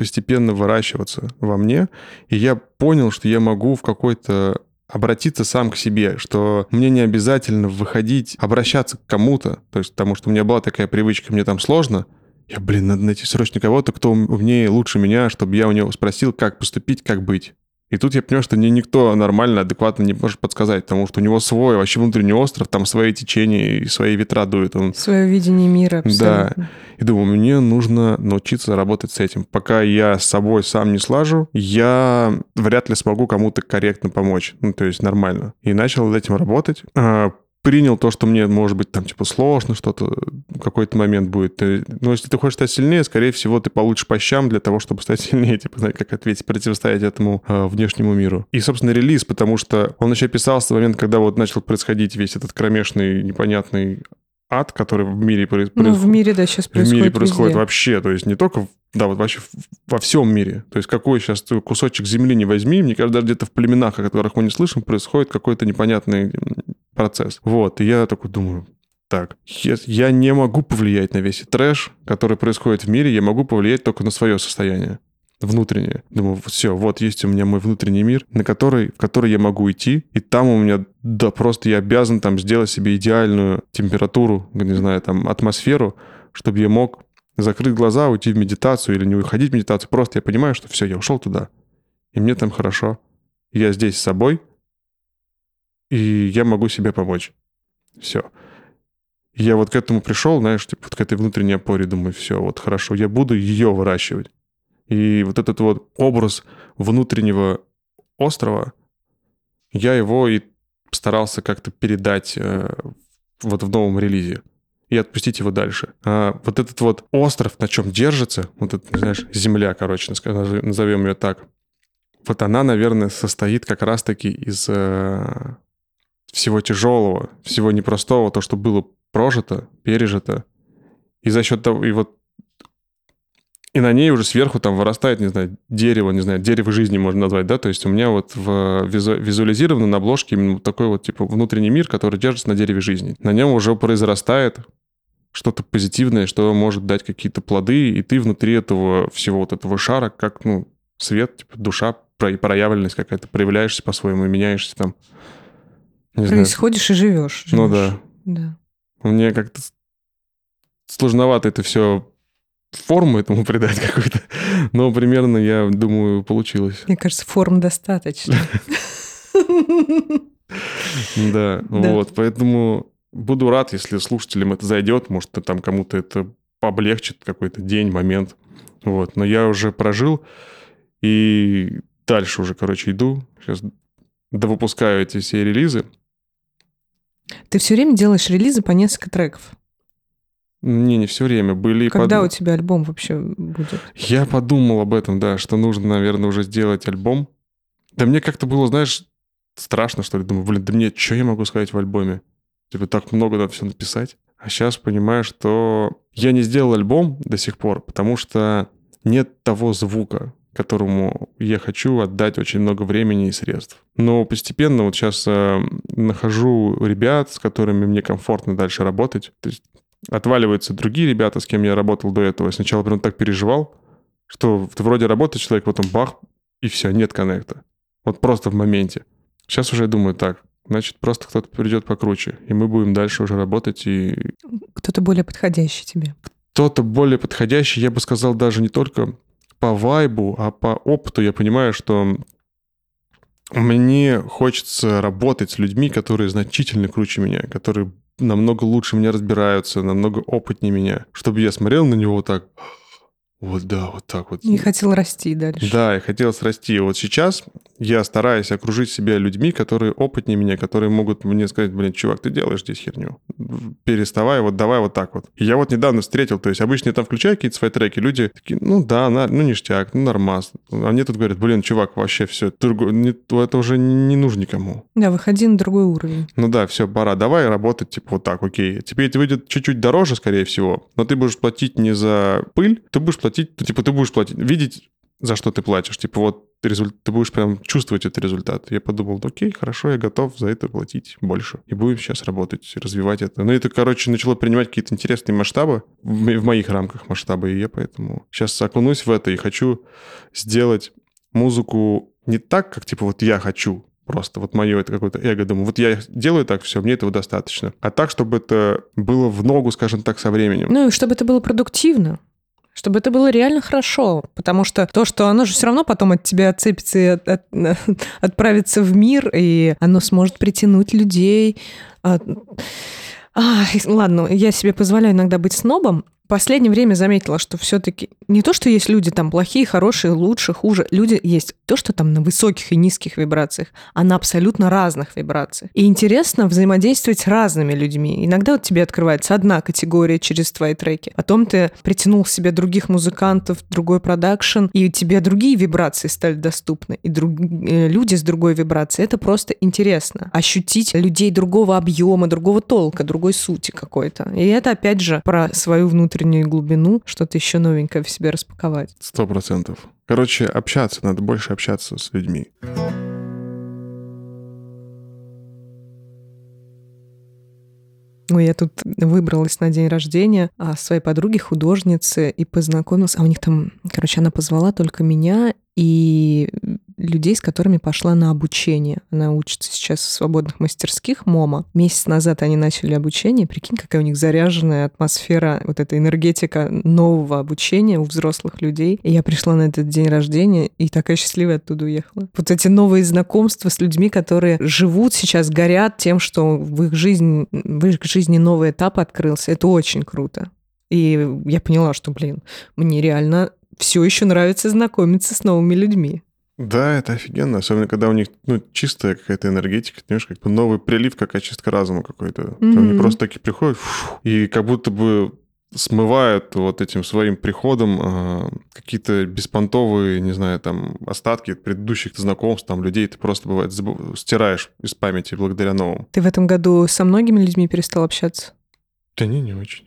[SPEAKER 2] постепенно выращиваться во мне, и я понял, что я могу в какой-то обратиться сам к себе, что мне не обязательно выходить, обращаться к кому-то, то есть потому что у меня была такая привычка, мне там сложно, я, блин, надо найти срочно кого-то, кто умнее, лучше меня, чтобы я у него спросил, как поступить, как быть. И тут я понял, что мне никто нормально, адекватно не может подсказать, потому что у него свой вообще внутренний остров, там свои течения и свои ветра дуют. Он...
[SPEAKER 1] Свое видение мира. Абсолютно.
[SPEAKER 2] Да. И думаю, мне нужно научиться работать с этим. Пока я с собой сам не слажу, я вряд ли смогу кому-то корректно помочь. Ну, то есть нормально. И начал над этим работать. Принял то, что мне, может быть, там, типа, сложно что-то, какой-то момент будет. Но если ты хочешь стать сильнее, скорее всего, ты получишь по щам для того, чтобы стать сильнее, типа, знаете, как ответить, противостоять этому э, внешнему миру. И, собственно, релиз, потому что он еще писался в момент, когда вот начал происходить весь этот кромешный, непонятный ад, который в мире происходит.
[SPEAKER 1] Ну, в мире, да, сейчас происходит
[SPEAKER 2] В мире происходит
[SPEAKER 1] везде.
[SPEAKER 2] вообще, то есть не только, да, вот вообще во всем мире. То есть какой сейчас кусочек земли не возьми, мне кажется, даже где-то в племенах, о которых мы не слышим, происходит какой-то непонятный процесс. Вот, и я такой думаю, так, я, не могу повлиять на весь трэш, который происходит в мире, я могу повлиять только на свое состояние внутреннее. Думаю, все, вот есть у меня мой внутренний мир, на который, в который я могу идти, и там у меня, да, просто я обязан там сделать себе идеальную температуру, не знаю, там, атмосферу, чтобы я мог закрыть глаза, уйти в медитацию или не уходить в медитацию. Просто я понимаю, что все, я ушел туда, и мне там хорошо. Я здесь с собой, и я могу себе помочь. Все. Я вот к этому пришел, знаешь, типа, вот к этой внутренней опоре, думаю, все, вот хорошо, я буду ее выращивать. И вот этот вот образ внутреннего острова, я его и старался как-то передать э, вот в новом релизе. и отпустить его дальше. А вот этот вот остров, на чем держится, вот это, знаешь, земля, короче, назовем ее так, вот она, наверное, состоит как раз-таки из э, всего тяжелого, всего непростого, то, что было прожито, пережито. И за счет того, и вот и на ней уже сверху там вырастает, не знаю, дерево, не знаю, дерево жизни можно назвать, да, то есть у меня вот в визу, визуализировано на обложке именно такой вот типа внутренний мир, который держится на дереве жизни. На нем уже произрастает что-то позитивное, что может дать какие-то плоды, и ты внутри этого всего вот этого шара, как, ну, свет, типа душа, проявленность какая-то, проявляешься по-своему, меняешься там.
[SPEAKER 1] Не Происходишь знаю. и живешь, живешь.
[SPEAKER 2] Ну да.
[SPEAKER 1] Да.
[SPEAKER 2] Мне как-то сложновато это все форму этому придать какую-то. Но примерно, я думаю, получилось.
[SPEAKER 1] Мне кажется, форм достаточно.
[SPEAKER 2] Да, вот. Поэтому буду рад, если слушателям это зайдет. Может, там кому-то это облегчит какой-то день, момент. Вот. Но я уже прожил и дальше уже, короче, иду. Сейчас довыпускаю эти все релизы.
[SPEAKER 1] Ты все время делаешь релизы по несколько треков?
[SPEAKER 2] Не, не все время. Были
[SPEAKER 1] Когда под... у тебя альбом вообще будет?
[SPEAKER 2] Я подумал об этом, да, что нужно, наверное, уже сделать альбом. Да мне как-то было, знаешь, страшно, что ли. Думаю, блин, да мне что я могу сказать в альбоме? Типа так много надо все написать. А сейчас понимаю, что я не сделал альбом до сих пор, потому что нет того звука, которому я хочу отдать очень много времени и средств. Но постепенно вот сейчас э, нахожу ребят, с которыми мне комфортно дальше работать. То есть отваливаются другие ребята, с кем я работал до этого. Я сначала прям так переживал, что ты вроде работает человек, потом бах, и все, нет коннекта. Вот просто в моменте. Сейчас уже я думаю так, значит, просто кто-то придет покруче, и мы будем дальше уже работать и...
[SPEAKER 1] Кто-то более подходящий тебе.
[SPEAKER 2] Кто-то более подходящий, я бы сказал, даже не только по вайбу, а по опыту я понимаю, что мне хочется работать с людьми, которые значительно круче меня, которые намного лучше меня разбираются, намного опытнее меня, чтобы я смотрел на него вот так, вот да, вот так вот.
[SPEAKER 1] И хотел расти дальше.
[SPEAKER 2] Да, и хотел расти. Вот сейчас я стараюсь окружить себя людьми, которые опытнее меня, которые могут мне сказать, блин, чувак, ты делаешь здесь херню. Переставай, вот давай вот так вот. И я вот недавно встретил, то есть обычно я там включаю какие-то свои треки, люди такие, ну да, на, ну ништяк, ну нормас. А мне тут говорят, блин, чувак, вообще все, не, это уже не нужно никому.
[SPEAKER 1] Да, выходи на другой уровень.
[SPEAKER 2] Ну да, все, пора, давай работать, типа вот так, окей. Теперь это выйдет чуть-чуть дороже, скорее всего, но ты будешь платить не за пыль, ты будешь платить, типа ты будешь платить, видеть за что ты платишь. Типа вот результ... ты будешь прям чувствовать этот результат. Я подумал, окей, хорошо, я готов за это платить больше. И будем сейчас работать, развивать это. Ну, это, короче, начало принимать какие-то интересные масштабы, в моих рамках масштабы, и я поэтому сейчас окунусь в это и хочу сделать музыку не так, как, типа, вот я хочу, просто вот мое это какое-то эго, думаю, вот я делаю так, все, мне этого достаточно. А так, чтобы это было в ногу, скажем так, со временем.
[SPEAKER 1] Ну и чтобы это было продуктивно чтобы это было реально хорошо, потому что то, что оно же все равно потом от тебя отцепится и от, от, отправится в мир, и оно сможет притянуть людей. А, ладно, я себе позволяю иногда быть снобом, последнее время заметила, что все-таки не то, что есть люди там плохие, хорошие, лучше, хуже. Люди есть то, что там на высоких и низких вибрациях, а на абсолютно разных вибрациях. И интересно взаимодействовать с разными людьми. Иногда вот тебе открывается одна категория через твои треки. Потом ты притянул к себе других музыкантов, другой продакшн, и тебе другие вибрации стали доступны. И друг... Э, люди с другой вибрацией. Это просто интересно. Ощутить людей другого объема, другого толка, другой сути какой-то. И это, опять же, про свою внутреннюю внутреннюю глубину, что-то еще новенькое в себе распаковать.
[SPEAKER 2] Сто процентов. Короче, общаться, надо больше общаться с людьми.
[SPEAKER 1] Ну, я тут выбралась на день рождения а, своей подруги, художницы, и познакомилась. А у них там, короче, она позвала только меня и людей, с которыми пошла на обучение. Она учится сейчас в свободных мастерских МОМА. Месяц назад они начали обучение. Прикинь, какая у них заряженная атмосфера, вот эта энергетика нового обучения у взрослых людей. И я пришла на этот день рождения и такая счастливая оттуда уехала. Вот эти новые знакомства с людьми, которые живут сейчас, горят тем, что в их жизни, в их жизни новый этап открылся. Это очень круто. И я поняла, что, блин, мне реально все еще нравится знакомиться с новыми людьми.
[SPEAKER 2] Да, это офигенно, особенно когда у них ну, чистая какая-то энергетика, понимаешь, как бы новый прилив, как очистка разума какой-то. Mm-hmm. Они просто такие приходят, фу, и как будто бы смывают вот этим своим приходом э, какие-то беспонтовые, не знаю, там, остатки предыдущих знакомств, там, людей ты просто, бывает, забыв... стираешь из памяти благодаря новым.
[SPEAKER 1] Ты в этом году со многими людьми перестал общаться?
[SPEAKER 2] Да не, не очень.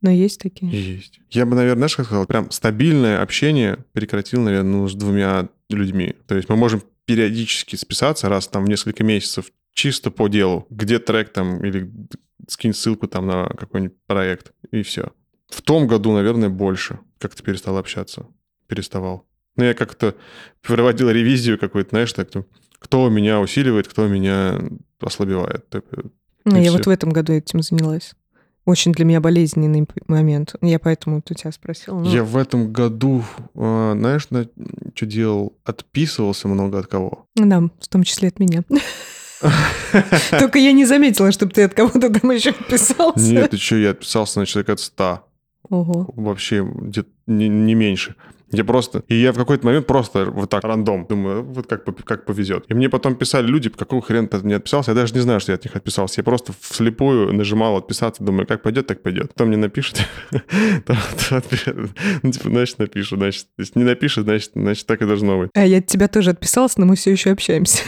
[SPEAKER 1] Но есть такие?
[SPEAKER 2] Есть. Я бы, наверное, знаешь, как сказал, прям стабильное общение прекратил, наверное, ну, с двумя людьми. То есть мы можем периодически списаться раз там в несколько месяцев чисто по делу, где трек там или скинь ссылку там на какой-нибудь проект, и все. В том году, наверное, больше как-то перестал общаться. Переставал. Ну, я как-то проводил ревизию какую-то, знаешь, так, кто меня усиливает, кто меня ослабевает.
[SPEAKER 1] Ну, я все. вот в этом году этим занялась. Очень для меня болезненный момент. Я поэтому у тебя спросила.
[SPEAKER 2] Но... Я в этом году, а, знаешь, на... что делал? Отписывался много от кого.
[SPEAKER 1] Да, в том числе от меня. Только я не заметила, чтобы ты от кого-то там еще отписался.
[SPEAKER 2] Нет, ты что, я отписался на человека от 100. Ого. Вообще, где-то не, не меньше. Я просто... И я в какой-то момент просто вот так рандом думаю, вот как, как повезет. И мне потом писали люди, по какому хрен ты не отписался. Я даже не знаю, что я от них отписался. Я просто вслепую нажимал отписаться, думаю, как пойдет, так пойдет. Кто мне напишет, ну, типа, значит, напишу, значит. Если не напишет, значит, значит, так и должно быть.
[SPEAKER 1] А я от тебя тоже отписался, но мы все еще общаемся.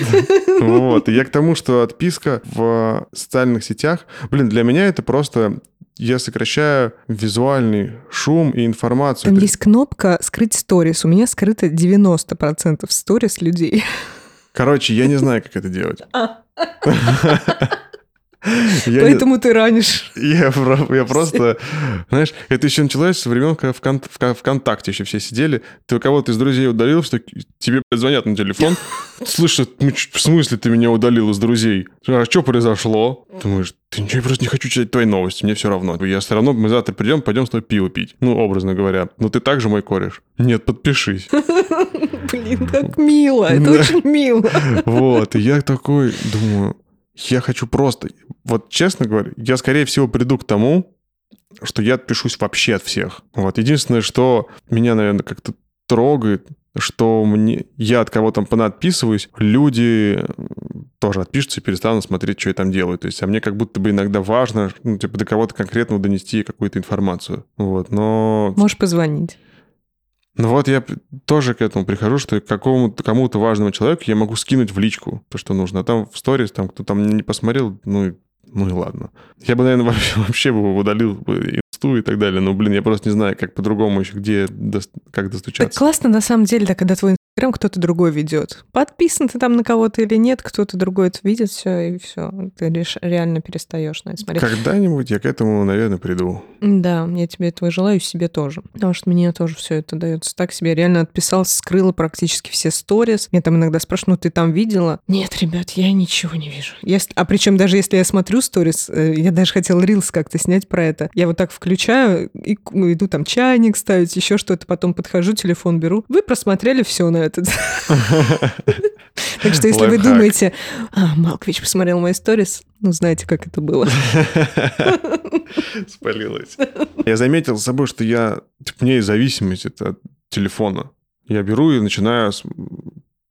[SPEAKER 2] Вот. И я к тому, что отписка в социальных сетях, блин, для меня это просто я сокращаю визуальный шум и информацию.
[SPEAKER 1] Там есть кнопка «Скрыть сторис». У меня скрыто 90% сторис людей.
[SPEAKER 2] Короче, я не знаю, как это делать.
[SPEAKER 1] Я Поэтому не... ты ранишь.
[SPEAKER 2] Я, я просто... Знаешь, это еще началось со времен, когда в, кон... в ВКонтакте еще все сидели. Ты у кого-то из друзей удалил, что тебе звонят на телефон. Слышь, ну, в смысле ты меня удалил из друзей? А что произошло? Думаешь, ты ничего, я просто не хочу читать твои новости, мне все равно. Я все равно, мы завтра придем, пойдем с тобой пиво пить. Ну, образно говоря. Но ты также мой кореш. Нет, подпишись.
[SPEAKER 1] Блин, как мило, это очень мило.
[SPEAKER 2] Вот, и я такой думаю, я хочу просто... Вот честно говоря, я, скорее всего, приду к тому, что я отпишусь вообще от всех. Вот. Единственное, что меня, наверное, как-то трогает, что мне, я от кого там понадписываюсь, люди тоже отпишутся и перестанут смотреть, что я там делаю. То есть, а мне как будто бы иногда важно, ну, типа, до кого-то конкретного донести какую-то информацию. Вот, но...
[SPEAKER 1] Можешь позвонить.
[SPEAKER 2] Ну вот я тоже к этому прихожу, что какому-то кому-то важному человеку я могу скинуть в личку то, что нужно. А там в сторис, там кто там не посмотрел, ну, ну и ладно. Я бы, наверное, вообще, вообще бы удалил инсту и так далее. Но, блин, я просто не знаю, как по-другому еще, где, как достучаться.
[SPEAKER 1] Так классно, на самом деле, да, когда твой Прям кто-то другой ведет. Подписан ты там на кого-то или нет, кто-то другой это видит, все, и все. Ты лишь реально перестаешь на это смотреть.
[SPEAKER 2] Когда-нибудь я к этому, наверное, приду.
[SPEAKER 1] Да, я тебе этого желаю, себе тоже. Потому что мне тоже все это дается так себе. Я реально отписалась, скрыла практически все сторис. Меня там иногда спрашивают, ну ты там видела? Нет, ребят, я ничего не вижу. Я... А причем даже если я смотрю сторис, э, я даже хотела рилс как-то снять про это. Я вот так включаю и иду там чайник ставить, еще что-то, потом подхожу, телефон беру. Вы просмотрели все на этот. Так что если вы думаете, а, Малкович посмотрел мои сторис, ну, знаете, как это было.
[SPEAKER 2] Спалилось. Я заметил с собой, что я... У меня есть зависимость от телефона. Я беру и начинаю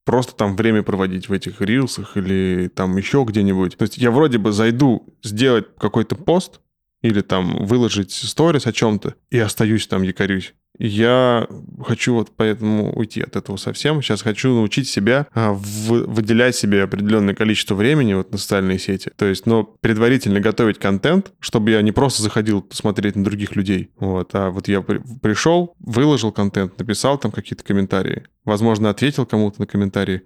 [SPEAKER 2] просто там время проводить в этих рилсах или там еще где-нибудь. То есть я вроде бы зайду сделать какой-то пост или там выложить сторис о чем-то и остаюсь там, якорюсь. Я хочу вот поэтому уйти от этого совсем. Сейчас хочу научить себя а, выделять себе определенное количество времени вот на социальные сети. То есть, но предварительно готовить контент, чтобы я не просто заходил смотреть на других людей. Вот, а вот я при, пришел, выложил контент, написал там какие-то комментарии, возможно, ответил кому-то на комментарии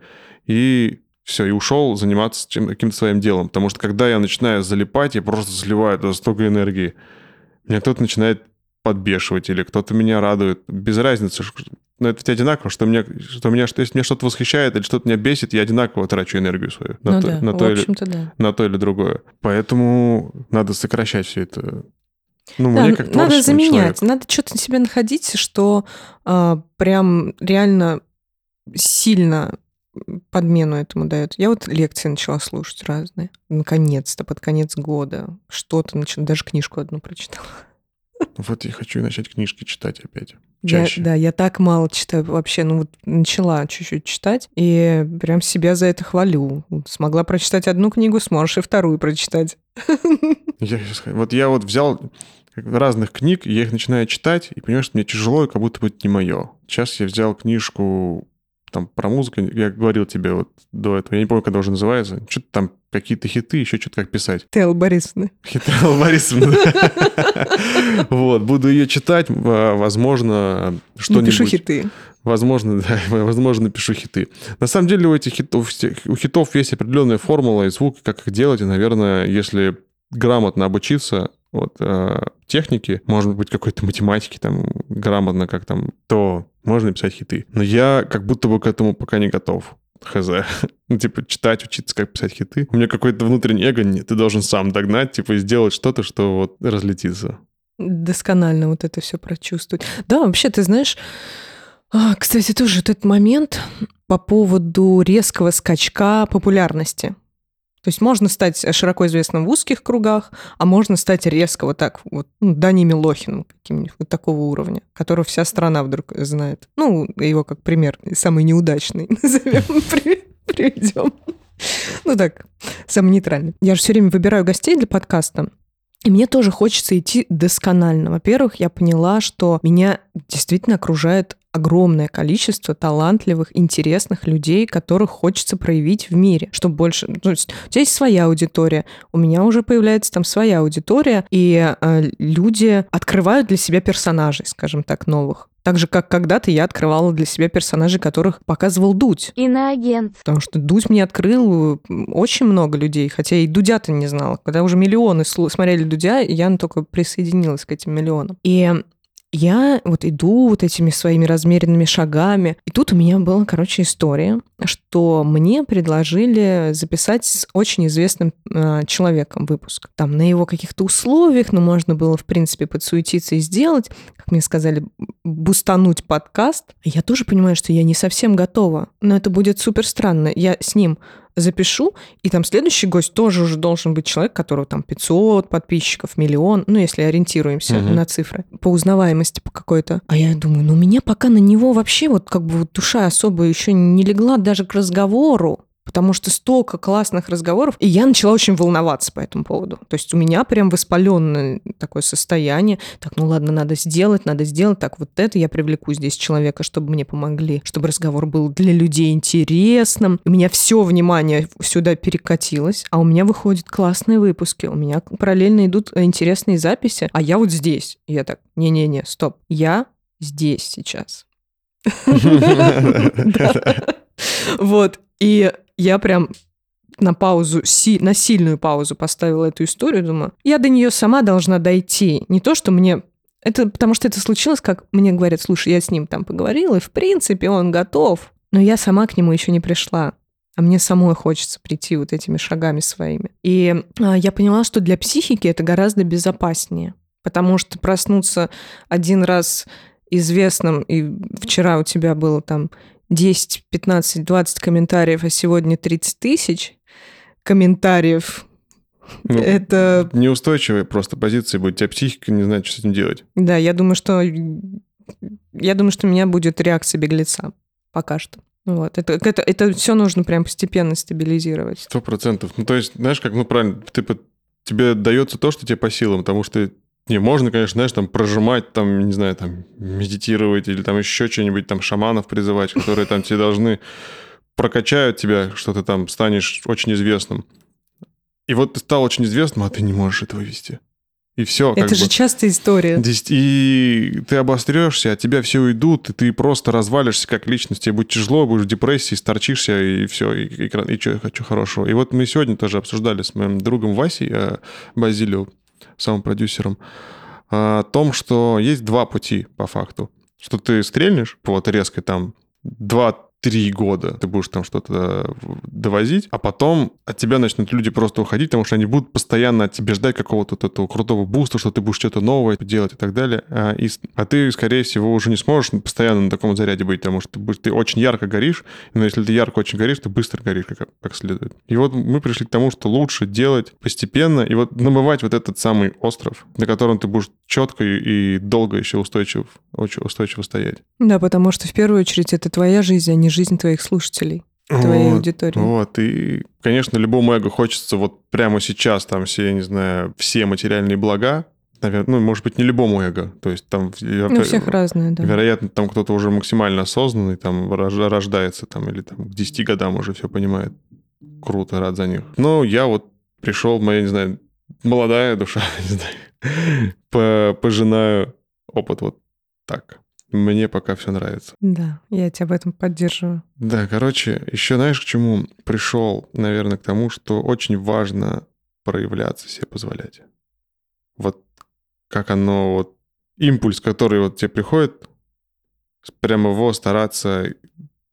[SPEAKER 2] и все, и ушел заниматься чем, каким-то своим делом. Потому что когда я начинаю залипать, я просто сливаю туда столько энергии. Меня кто-то начинает подбешивать, или кто-то меня радует. Без разницы. Но это ведь одинаково, что меня, что меня, что если меня что-то восхищает или что-то меня бесит, я одинаково трачу энергию свою на, ну то, да, на, то, или, да. на то или другое. Поэтому надо сокращать все это.
[SPEAKER 1] Ну, да, мне как надо заменять, человеку. надо что-то себе находить, что э, прям реально сильно подмену этому дает. Я вот лекции начала слушать разные. Наконец-то, под конец года. Что-то начала, даже книжку одну прочитала.
[SPEAKER 2] Вот я хочу начать книжки читать опять.
[SPEAKER 1] Я,
[SPEAKER 2] Чаще.
[SPEAKER 1] да, я так мало читаю вообще. Ну вот начала чуть-чуть читать, и прям себя за это хвалю. Смогла прочитать одну книгу, сможешь и вторую прочитать.
[SPEAKER 2] Я вот я вот взял разных книг, я их начинаю читать, и понимаю, что мне тяжело, и как будто бы это не мое. Сейчас я взял книжку там про музыку, я говорил тебе вот до этого, я не помню, когда уже называется, что-то там какие-то хиты, еще что-то как писать.
[SPEAKER 1] Тел Борисовна.
[SPEAKER 2] Хиты Аллы Борисовны. Вот, буду ее читать, возможно, что-нибудь.
[SPEAKER 1] Напишу хиты.
[SPEAKER 2] Возможно, да, возможно, напишу хиты. На самом деле у этих хитов, у хитов есть определенная формула и звук, как их делать. И, наверное, если грамотно обучиться вот, э, технике, может быть, какой-то математики, там, грамотно как там, то можно писать хиты. Но я как будто бы к этому пока не готов. Хз. Ну, типа, читать, учиться, как писать хиты. У меня какой-то внутренний эго, нет, ты должен сам догнать, типа, и сделать что-то, что вот разлетится.
[SPEAKER 1] досконально вот это все прочувствовать. Да, вообще, ты знаешь, а, кстати, тоже этот момент по поводу резкого скачка популярности. То есть можно стать широко известным в узких кругах, а можно стать резко вот так вот, ну, Дани Милохиным каким-нибудь вот такого уровня, которого вся страна вдруг знает. Ну, его как пример самый неудачный назовем, при- приведем. Ну так, самый нейтральный. Я же все время выбираю гостей для подкаста. И мне тоже хочется идти досконально. Во-первых, я поняла, что меня действительно окружает огромное количество талантливых, интересных людей, которых хочется проявить в мире, чтобы больше... ну, То есть у тебя есть своя аудитория, у меня уже появляется там своя аудитория, и э, люди открывают для себя персонажей, скажем так, новых. Так же, как когда-то я открывала для себя персонажей, которых показывал Дудь.
[SPEAKER 3] Иноагент.
[SPEAKER 1] Потому что Дудь мне открыл очень много людей, хотя и Дудя-то не знала. Когда уже миллионы смотрели Дудя, я только присоединилась к этим миллионам. И я вот иду вот этими своими размеренными шагами. И тут у меня была, короче, история, что мне предложили записать с очень известным э, человеком выпуск. Там на его каких-то условиях, но можно было, в принципе, подсуетиться и сделать, как мне сказали, бустануть подкаст. Я тоже понимаю, что я не совсем готова. Но это будет супер странно. Я с ним запишу, и там следующий гость тоже уже должен быть человек, которого там 500 подписчиков, миллион, ну, если ориентируемся
[SPEAKER 2] Мгм.
[SPEAKER 1] на цифры, по узнаваемости по какой-то. А я думаю, ну, у меня пока на него вообще вот как бы вот душа особо еще не легла даже к разговору, потому что столько классных разговоров, и я начала очень волноваться по этому поводу. То есть у меня прям воспаленное такое состояние. Так, ну ладно, надо сделать, надо сделать. Так, вот это я привлеку здесь человека, чтобы мне помогли, чтобы разговор был для людей интересным. У меня все внимание сюда перекатилось, а у меня выходят классные выпуски, у меня параллельно идут интересные записи, а я вот здесь. И я так, не-не-не, стоп, я здесь сейчас. Вот. И я прям на паузу, си- на сильную паузу поставила эту историю, думаю, я до нее сама должна дойти. Не то, что мне... Это потому что это случилось, как мне говорят, слушай, я с ним там поговорила, и в принципе он готов, но я сама к нему еще не пришла. А мне самой хочется прийти вот этими шагами своими. И а, я поняла, что для психики это гораздо безопаснее. Потому что проснуться один раз известным, и вчера у тебя было там 10, 15, 20 комментариев, а сегодня 30 тысяч комментариев.
[SPEAKER 2] Ну,
[SPEAKER 1] это,
[SPEAKER 2] Неустойчивая просто позиция будет. У тебя психика не знает, что с этим делать.
[SPEAKER 1] да, я думаю, что я думаю, что у меня будет реакция беглеца пока что. Вот. Это, это, это все нужно прям постепенно стабилизировать.
[SPEAKER 2] Сто процентов. Ну, то есть, знаешь, как, ну, правильно, ты, тебе дается то, что тебе по силам, потому что не, можно, конечно, знаешь, там прожимать, там, не знаю, там, медитировать или там еще что-нибудь, там, шаманов призывать, которые там тебе должны прокачают тебя, что ты там станешь очень известным. И вот ты стал очень известным, а ты не можешь этого вести. И все.
[SPEAKER 1] это же частая история.
[SPEAKER 2] И ты обострешься, от тебя все уйдут, и ты просто развалишься как личность, тебе будет тяжело, будешь в депрессии, сторчишься, и все, и, и, кра- и что хочу хорошего. И вот мы сегодня тоже обсуждали с моим другом Васей э, Базилио, самым продюсером, о том, что есть два пути по факту. Что ты стрельнешь, вот резко там, два три года ты будешь там что-то довозить, а потом от тебя начнут люди просто уходить, потому что они будут постоянно от тебя ждать какого-то вот этого крутого буста, что ты будешь что-то новое делать и так далее. А, и, а ты, скорее всего, уже не сможешь постоянно на таком заряде быть, потому что ты, ты очень ярко горишь, но если ты ярко очень горишь, ты быстро горишь как, как следует. И вот мы пришли к тому, что лучше делать постепенно и вот намывать вот этот самый остров, на котором ты будешь четко и долго еще устойчив, очень устойчиво стоять.
[SPEAKER 1] Да, потому что в первую очередь это твоя жизнь, а не жизнь твоих слушателей твоей
[SPEAKER 2] вот,
[SPEAKER 1] аудитории.
[SPEAKER 2] Вот, и, конечно, любому эго хочется вот прямо сейчас там все, я не знаю, все материальные блага, наверное, ну, может быть, не любому эго, то есть там...
[SPEAKER 1] Ну, всех разные, да.
[SPEAKER 2] Вероятно, там кто-то уже максимально осознанный, там рождается, там, или там к 10 годам уже все понимает. Круто, рад за них. Но я вот пришел, моя, не знаю, молодая душа, не знаю, пожинаю опыт вот так. Мне пока все нравится.
[SPEAKER 1] Да, я тебя в этом поддерживаю.
[SPEAKER 2] Да, короче, еще знаешь, к чему пришел, наверное, к тому, что очень важно проявляться, себе позволять. Вот как оно, вот импульс, который вот тебе приходит, прямо его стараться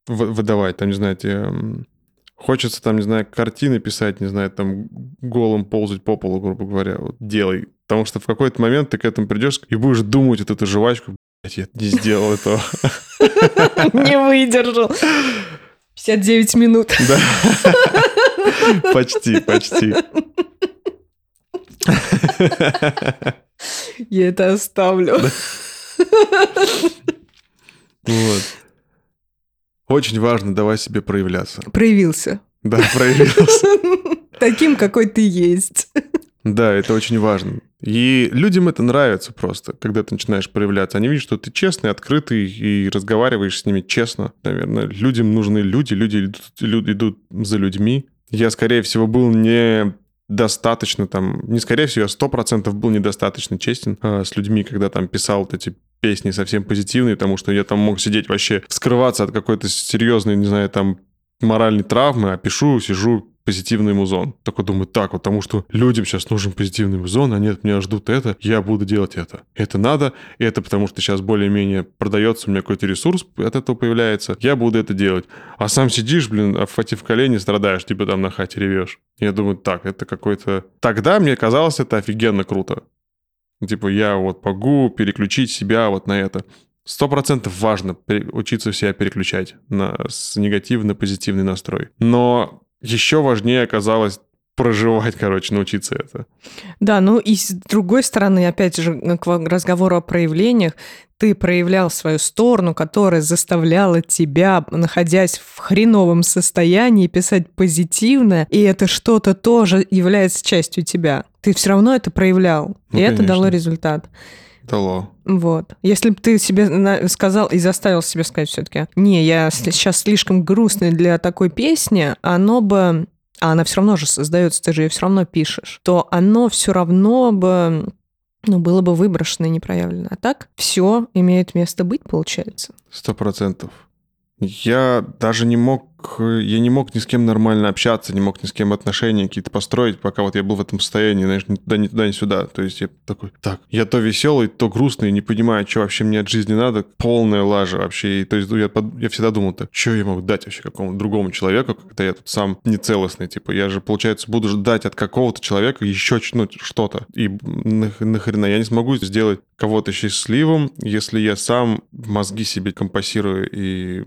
[SPEAKER 2] выдавать. Там, не знаю, тебе хочется там, не знаю, картины писать, не знаю, там голым ползать по полу, грубо говоря, вот делай. Потому что в какой-то момент ты к этому придешь и будешь думать вот эту жвачку, я не сделал этого.
[SPEAKER 1] Не выдержал. 59 минут.
[SPEAKER 2] Да. Почти, почти.
[SPEAKER 1] Я это оставлю.
[SPEAKER 2] Вот. Очень важно давай себе проявляться.
[SPEAKER 1] Проявился.
[SPEAKER 2] Да, проявился.
[SPEAKER 1] Таким, какой ты есть.
[SPEAKER 2] Да, это очень важно. И людям это нравится просто, когда ты начинаешь проявляться. Они видят, что ты честный, открытый и разговариваешь с ними честно. Наверное, людям нужны люди, люди идут, люди идут за людьми. Я, скорее всего, был не достаточно там, не скорее всего, я сто процентов был недостаточно честен э, с людьми, когда там писал вот эти песни совсем позитивные, потому что я там мог сидеть вообще, вскрываться от какой-то серьезной, не знаю, там моральной травмы, а пишу, сижу, позитивный музон. Такой думаю, так вот, потому что людям сейчас нужен позитивный музон, они от меня ждут это, я буду делать это. Это надо, это потому что сейчас более-менее продается, у меня какой-то ресурс от этого появляется, я буду это делать. А сам сидишь, блин, обхватив колени, страдаешь, типа там на хате ревешь. Я думаю, так, это какой-то... Тогда мне казалось это офигенно круто. Типа я вот могу переключить себя вот на это. Сто процентов важно учиться себя переключать на, с негативный на позитивный настрой. Но еще важнее оказалось проживать, короче, научиться это.
[SPEAKER 1] Да, ну и с другой стороны, опять же, к разговору о проявлениях, ты проявлял свою сторону, которая заставляла тебя, находясь в хреновом состоянии, писать позитивно, и это что-то тоже является частью тебя. Ты все равно это проявлял, ну, и конечно. это дало результат.
[SPEAKER 2] Дало.
[SPEAKER 1] Вот. Если бы ты себе сказал и заставил себя сказать все-таки, не, я сейчас слишком грустный для такой песни, оно бы а она все равно же создается, ты же ее все равно пишешь, то оно все равно бы ну, было бы выброшено и не проявлено. А так все имеет место быть, получается.
[SPEAKER 2] Сто процентов. Я даже не мог, я не мог ни с кем нормально общаться, не мог ни с кем отношения какие-то построить, пока вот я был в этом состоянии, знаешь, ни туда, ни туда, ни сюда. То есть я такой, так, я то веселый, то грустный, не понимаю, что вообще мне от жизни надо, полная лажа вообще. И, то есть я, я всегда думал, так, что я могу дать вообще какому-то другому человеку, когда я тут сам нецелостный, типа, я же, получается, буду ждать от какого-то человека еще ну, что-то. И нахрена я не смогу сделать кого-то счастливым, если я сам мозги себе компасирую и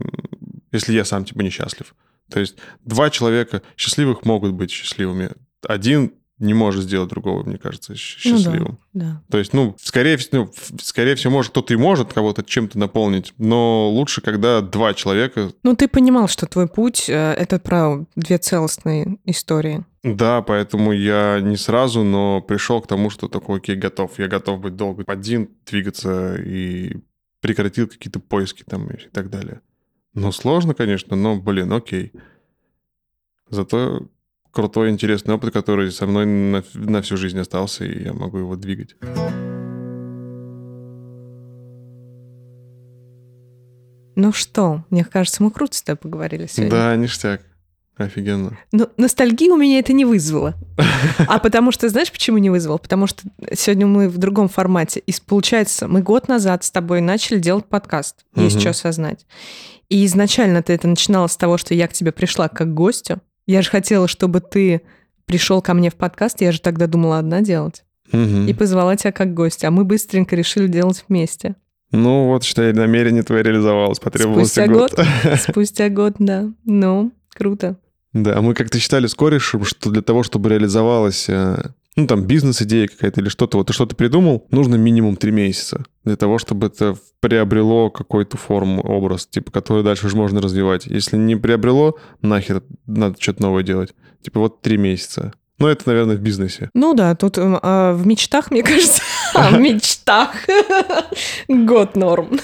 [SPEAKER 2] если я сам типа несчастлив. То есть два человека счастливых могут быть счастливыми. Один не может сделать другого, мне кажется, счастливым.
[SPEAKER 1] Ну, да, да.
[SPEAKER 2] То есть, ну, скорее, ну, скорее всего, может, кто-то и может кого-то чем-то наполнить, но лучше, когда два человека...
[SPEAKER 1] Ну, ты понимал, что твой путь э, — это про две целостные истории.
[SPEAKER 2] Да, поэтому я не сразу, но пришел к тому, что такой, окей, готов. Я готов быть долго один, двигаться и прекратил какие-то поиски там и так далее. Ну, сложно, конечно, но, блин, окей. Зато крутой, интересный опыт, который со мной на, на всю жизнь остался, и я могу его двигать.
[SPEAKER 1] Ну что, мне кажется, мы круто с тобой поговорили сегодня.
[SPEAKER 2] Да, ништяк. Офигенно.
[SPEAKER 1] Но ностальгии у меня это не вызвало. А потому что, знаешь, почему не вызвало? Потому что сегодня мы в другом формате. И получается, мы год назад с тобой начали делать подкаст. Есть что осознать. И изначально ты это начинала с того, что я к тебе пришла как гостю. Я же хотела, чтобы ты пришел ко мне в подкаст. Я же тогда думала одна делать.
[SPEAKER 2] Мгм.
[SPEAKER 1] И позвала тебя как гостя. А мы быстренько решили делать вместе.
[SPEAKER 2] Ну вот, считай, намерение твое реализовалось, потребовался
[SPEAKER 1] Спустя
[SPEAKER 2] год.
[SPEAKER 1] Спустя год, да. Ну, круто.
[SPEAKER 2] Да, мы как-то считали с корешем, что для того, чтобы реализовалась, э, ну, там, бизнес-идея какая-то или что-то, вот ты что-то придумал, нужно минимум три месяца для того, чтобы это приобрело какую-то форму, образ, типа, который дальше уже можно развивать. Если не приобрело, нахер надо что-то новое делать. Типа, вот три месяца. Ну, это, наверное, в бизнесе.
[SPEAKER 1] Ну да, тут эм, а, в мечтах, мне кажется, а, в мечтах год норм.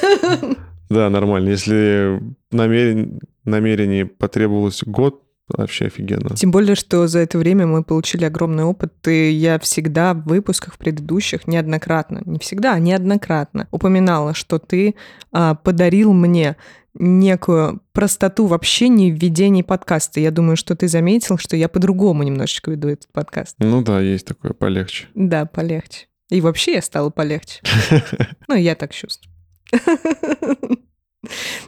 [SPEAKER 2] Да, нормально. Если намерен... намерение потребовалось год, вообще офигенно.
[SPEAKER 1] Тем более, что за это время мы получили огромный опыт, и я всегда в выпусках предыдущих неоднократно, не всегда, а неоднократно упоминала, что ты а, подарил мне некую простоту в общении в ведении подкаста. Я думаю, что ты заметил, что я по-другому немножечко веду этот подкаст.
[SPEAKER 2] Ну да, есть такое полегче.
[SPEAKER 1] Да, полегче. И вообще я стала полегче. Ну, я так чувствую.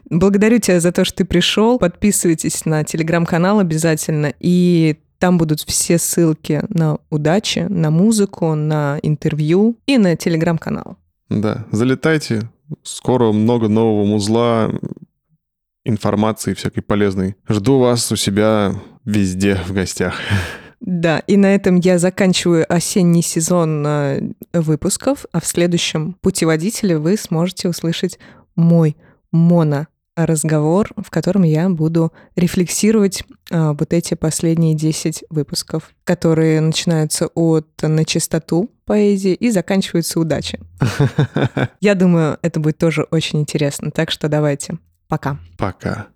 [SPEAKER 1] Благодарю тебя за то, что ты пришел. Подписывайтесь на телеграм-канал обязательно. И там будут все ссылки на удачи, на музыку, на интервью и на телеграм-канал.
[SPEAKER 2] Да, залетайте. Скоро много нового музла, информации всякой полезной. Жду вас у себя везде в гостях.
[SPEAKER 1] Да, и на этом я заканчиваю осенний сезон э, выпусков, а в следующем путеводителе вы сможете услышать мой моно разговор, в котором я буду рефлексировать а, вот эти последние 10 выпусков, которые начинаются от «На чистоту» поэзии и заканчиваются «Удачи». Я думаю, это будет тоже очень интересно, так что давайте. Пока.
[SPEAKER 2] Пока.